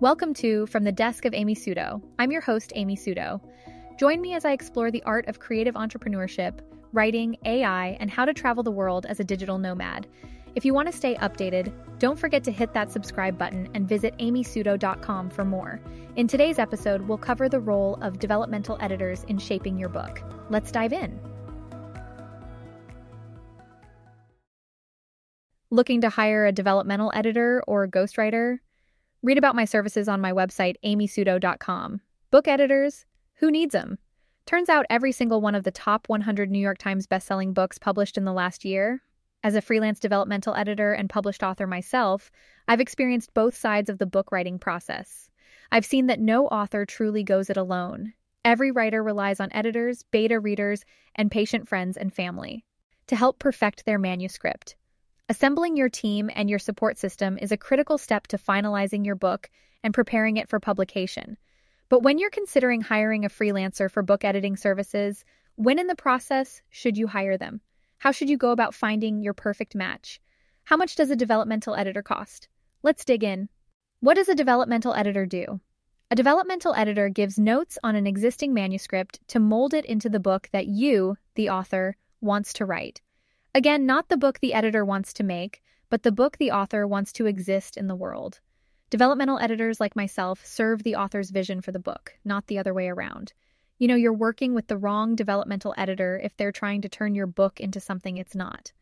Welcome to From the Desk of Amy Suto. I'm your host, Amy Suto. Join me as I explore the art of creative entrepreneurship, writing, AI, and how to travel the world as a digital nomad. If you want to stay updated, don't forget to hit that subscribe button and visit amysuto.com for more. In today's episode, we'll cover the role of developmental editors in shaping your book. Let's dive in. Looking to hire a developmental editor or ghostwriter? Read about my services on my website, amysuto.com. Book editors? Who needs them? Turns out every single one of the top 100 New York Times bestselling books published in the last year. As a freelance developmental editor and published author myself, I've experienced both sides of the book writing process. I've seen that no author truly goes it alone. Every writer relies on editors, beta readers, and patient friends and family to help perfect their manuscript. Assembling your team and your support system is a critical step to finalizing your book and preparing it for publication. But when you're considering hiring a freelancer for book editing services, when in the process should you hire them? How should you go about finding your perfect match? How much does a developmental editor cost? Let's dig in. What does a developmental editor do? A developmental editor gives notes on an existing manuscript to mold it into the book that you, the author, wants to write. Again, not the book the editor wants to make, but the book the author wants to exist in the world. Developmental editors like myself serve the author's vision for the book, not the other way around. You know, you're working with the wrong developmental editor if they're trying to turn your book into something it's not.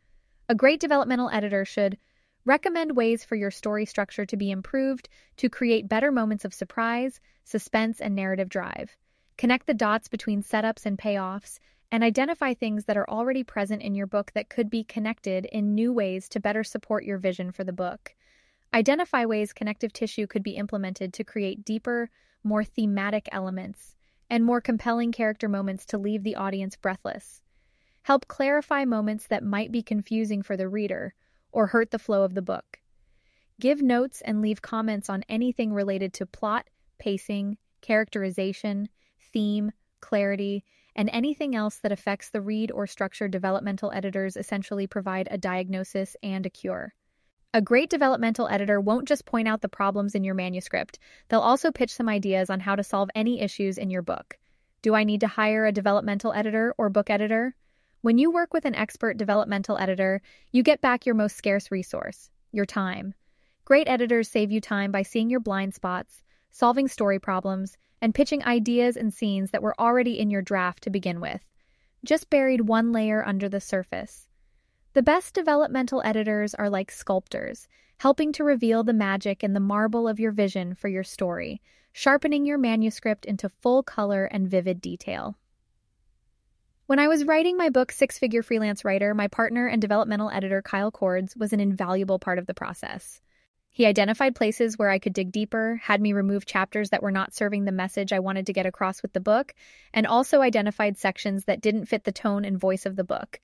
A great developmental editor should recommend ways for your story structure to be improved to create better moments of surprise, suspense, and narrative drive. Connect the dots between setups and payoffs, and identify things that are already present in your book that could be connected in new ways to better support your vision for the book. Identify ways connective tissue could be implemented to create deeper, more thematic elements and more compelling character moments to leave the audience breathless. Help clarify moments that might be confusing for the reader or hurt the flow of the book. Give notes and leave comments on anything related to plot, pacing, characterization, theme, clarity, and anything else that affects the read or structure developmental editors essentially provide a diagnosis and a cure. A great developmental editor won't just point out the problems in your manuscript, they'll also pitch some ideas on how to solve any issues in your book. Do I need to hire a developmental editor or book editor? When you work with an expert developmental editor, you get back your most scarce resource your time. Great editors save you time by seeing your blind spots, solving story problems, and pitching ideas and scenes that were already in your draft to begin with, just buried one layer under the surface. The best developmental editors are like sculptors, helping to reveal the magic and the marble of your vision for your story, sharpening your manuscript into full color and vivid detail. When I was writing my book Six Figure Freelance Writer, my partner and developmental editor Kyle Cords was an invaluable part of the process. He identified places where I could dig deeper, had me remove chapters that were not serving the message I wanted to get across with the book, and also identified sections that didn't fit the tone and voice of the book.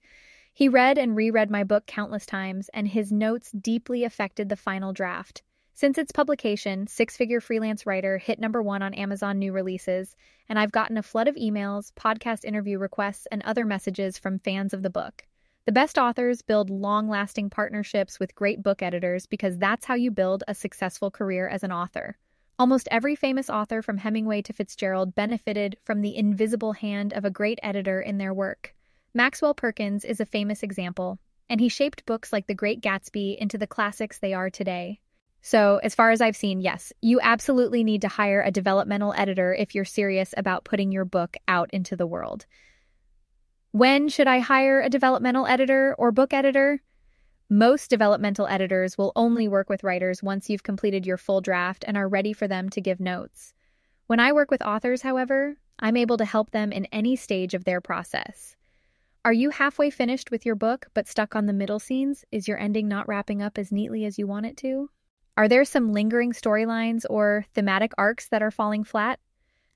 He read and reread my book countless times, and his notes deeply affected the final draft. Since its publication, Six Figure Freelance Writer hit number one on Amazon new releases, and I've gotten a flood of emails, podcast interview requests, and other messages from fans of the book. The best authors build long lasting partnerships with great book editors because that's how you build a successful career as an author. Almost every famous author from Hemingway to Fitzgerald benefited from the invisible hand of a great editor in their work. Maxwell Perkins is a famous example, and he shaped books like The Great Gatsby into the classics they are today. So, as far as I've seen, yes, you absolutely need to hire a developmental editor if you're serious about putting your book out into the world. When should I hire a developmental editor or book editor? Most developmental editors will only work with writers once you've completed your full draft and are ready for them to give notes. When I work with authors, however, I'm able to help them in any stage of their process. Are you halfway finished with your book but stuck on the middle scenes? Is your ending not wrapping up as neatly as you want it to? Are there some lingering storylines or thematic arcs that are falling flat?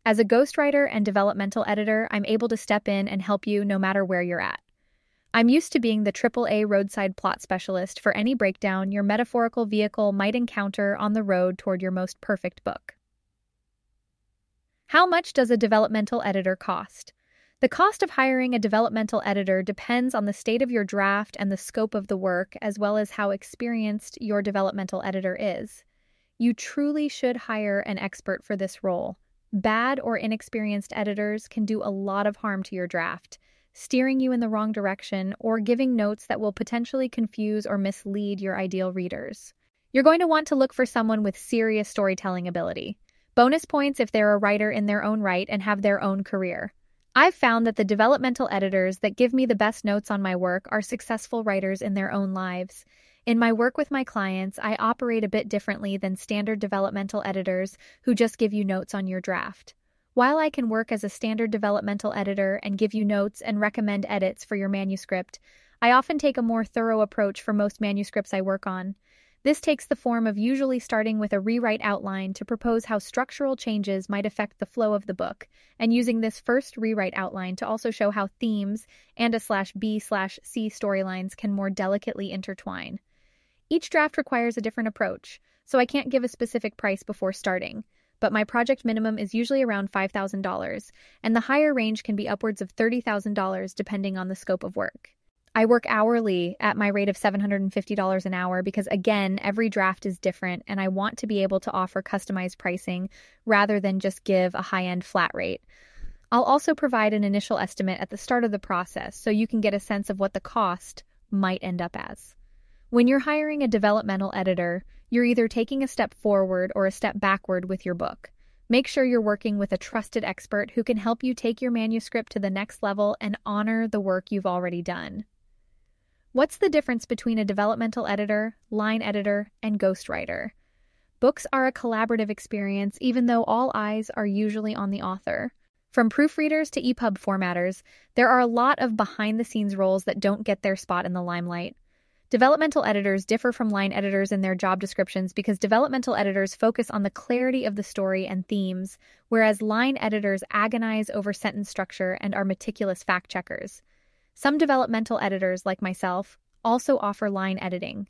As a ghostwriter and developmental editor, I'm able to step in and help you no matter where you're at. I'm used to being the AAA roadside plot specialist for any breakdown your metaphorical vehicle might encounter on the road toward your most perfect book. How much does a developmental editor cost? The cost of hiring a developmental editor depends on the state of your draft and the scope of the work, as well as how experienced your developmental editor is. You truly should hire an expert for this role. Bad or inexperienced editors can do a lot of harm to your draft, steering you in the wrong direction or giving notes that will potentially confuse or mislead your ideal readers. You're going to want to look for someone with serious storytelling ability. Bonus points if they're a writer in their own right and have their own career. I've found that the developmental editors that give me the best notes on my work are successful writers in their own lives. In my work with my clients, I operate a bit differently than standard developmental editors who just give you notes on your draft. While I can work as a standard developmental editor and give you notes and recommend edits for your manuscript, I often take a more thorough approach for most manuscripts I work on. This takes the form of usually starting with a rewrite outline to propose how structural changes might affect the flow of the book, and using this first rewrite outline to also show how themes and a slash B slash C storylines can more delicately intertwine. Each draft requires a different approach, so I can't give a specific price before starting, but my project minimum is usually around $5,000, and the higher range can be upwards of $30,000 depending on the scope of work. I work hourly at my rate of $750 an hour because, again, every draft is different and I want to be able to offer customized pricing rather than just give a high end flat rate. I'll also provide an initial estimate at the start of the process so you can get a sense of what the cost might end up as. When you're hiring a developmental editor, you're either taking a step forward or a step backward with your book. Make sure you're working with a trusted expert who can help you take your manuscript to the next level and honor the work you've already done. What's the difference between a developmental editor, line editor, and ghostwriter? Books are a collaborative experience, even though all eyes are usually on the author. From proofreaders to EPUB formatters, there are a lot of behind the scenes roles that don't get their spot in the limelight. Developmental editors differ from line editors in their job descriptions because developmental editors focus on the clarity of the story and themes, whereas line editors agonize over sentence structure and are meticulous fact checkers. Some developmental editors, like myself, also offer line editing.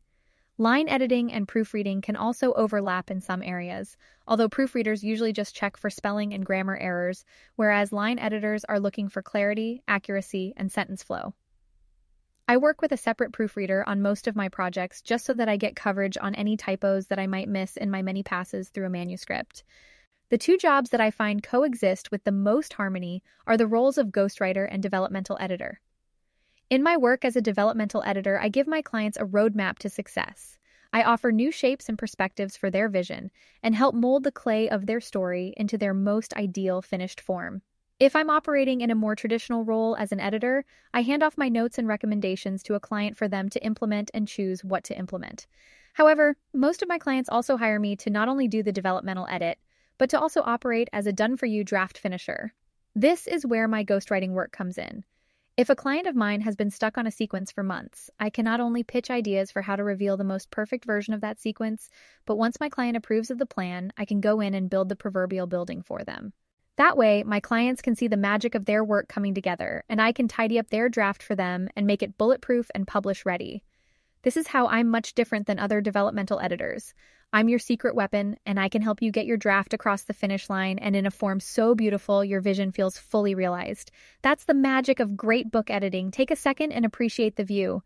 Line editing and proofreading can also overlap in some areas, although proofreaders usually just check for spelling and grammar errors, whereas line editors are looking for clarity, accuracy, and sentence flow. I work with a separate proofreader on most of my projects just so that I get coverage on any typos that I might miss in my many passes through a manuscript. The two jobs that I find coexist with the most harmony are the roles of ghostwriter and developmental editor. In my work as a developmental editor, I give my clients a roadmap to success. I offer new shapes and perspectives for their vision and help mold the clay of their story into their most ideal finished form. If I'm operating in a more traditional role as an editor, I hand off my notes and recommendations to a client for them to implement and choose what to implement. However, most of my clients also hire me to not only do the developmental edit, but to also operate as a done for you draft finisher. This is where my ghostwriting work comes in. If a client of mine has been stuck on a sequence for months, I can not only pitch ideas for how to reveal the most perfect version of that sequence, but once my client approves of the plan, I can go in and build the proverbial building for them. That way, my clients can see the magic of their work coming together, and I can tidy up their draft for them and make it bulletproof and publish ready. This is how I'm much different than other developmental editors. I'm your secret weapon, and I can help you get your draft across the finish line and in a form so beautiful your vision feels fully realized. That's the magic of great book editing. Take a second and appreciate the view.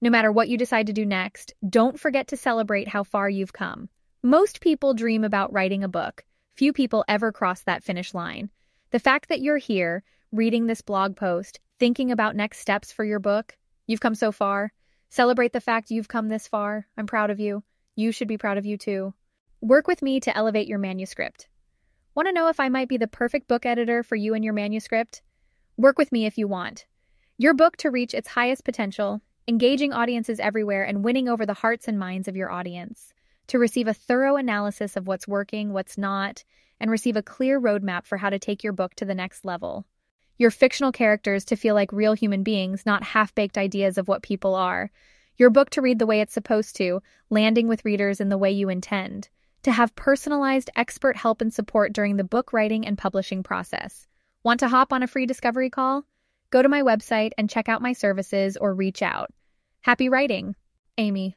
No matter what you decide to do next, don't forget to celebrate how far you've come. Most people dream about writing a book. Few people ever cross that finish line. The fact that you're here, reading this blog post, thinking about next steps for your book, you've come so far. Celebrate the fact you've come this far. I'm proud of you. You should be proud of you too. Work with me to elevate your manuscript. Want to know if I might be the perfect book editor for you and your manuscript? Work with me if you want. Your book to reach its highest potential, engaging audiences everywhere and winning over the hearts and minds of your audience. To receive a thorough analysis of what's working, what's not, and receive a clear roadmap for how to take your book to the next level. Your fictional characters to feel like real human beings, not half baked ideas of what people are your book to read the way it's supposed to, landing with readers in the way you intend. To have personalized expert help and support during the book writing and publishing process. Want to hop on a free discovery call? Go to my website and check out my services or reach out. Happy writing, Amy.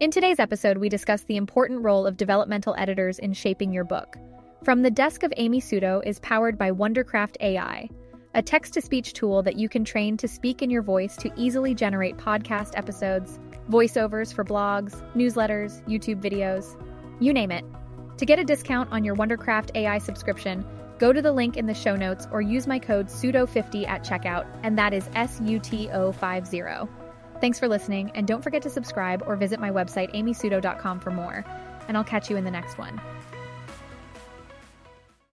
In today's episode, we discuss the important role of developmental editors in shaping your book. From the Desk of Amy Suto is powered by Wondercraft AI a text to speech tool that you can train to speak in your voice to easily generate podcast episodes, voiceovers for blogs, newsletters, YouTube videos, you name it. To get a discount on your Wondercraft AI subscription, go to the link in the show notes or use my code SUTO50 at checkout, and that is S U T O 50. Thanks for listening, and don't forget to subscribe or visit my website, amysuto.com, for more. And I'll catch you in the next one.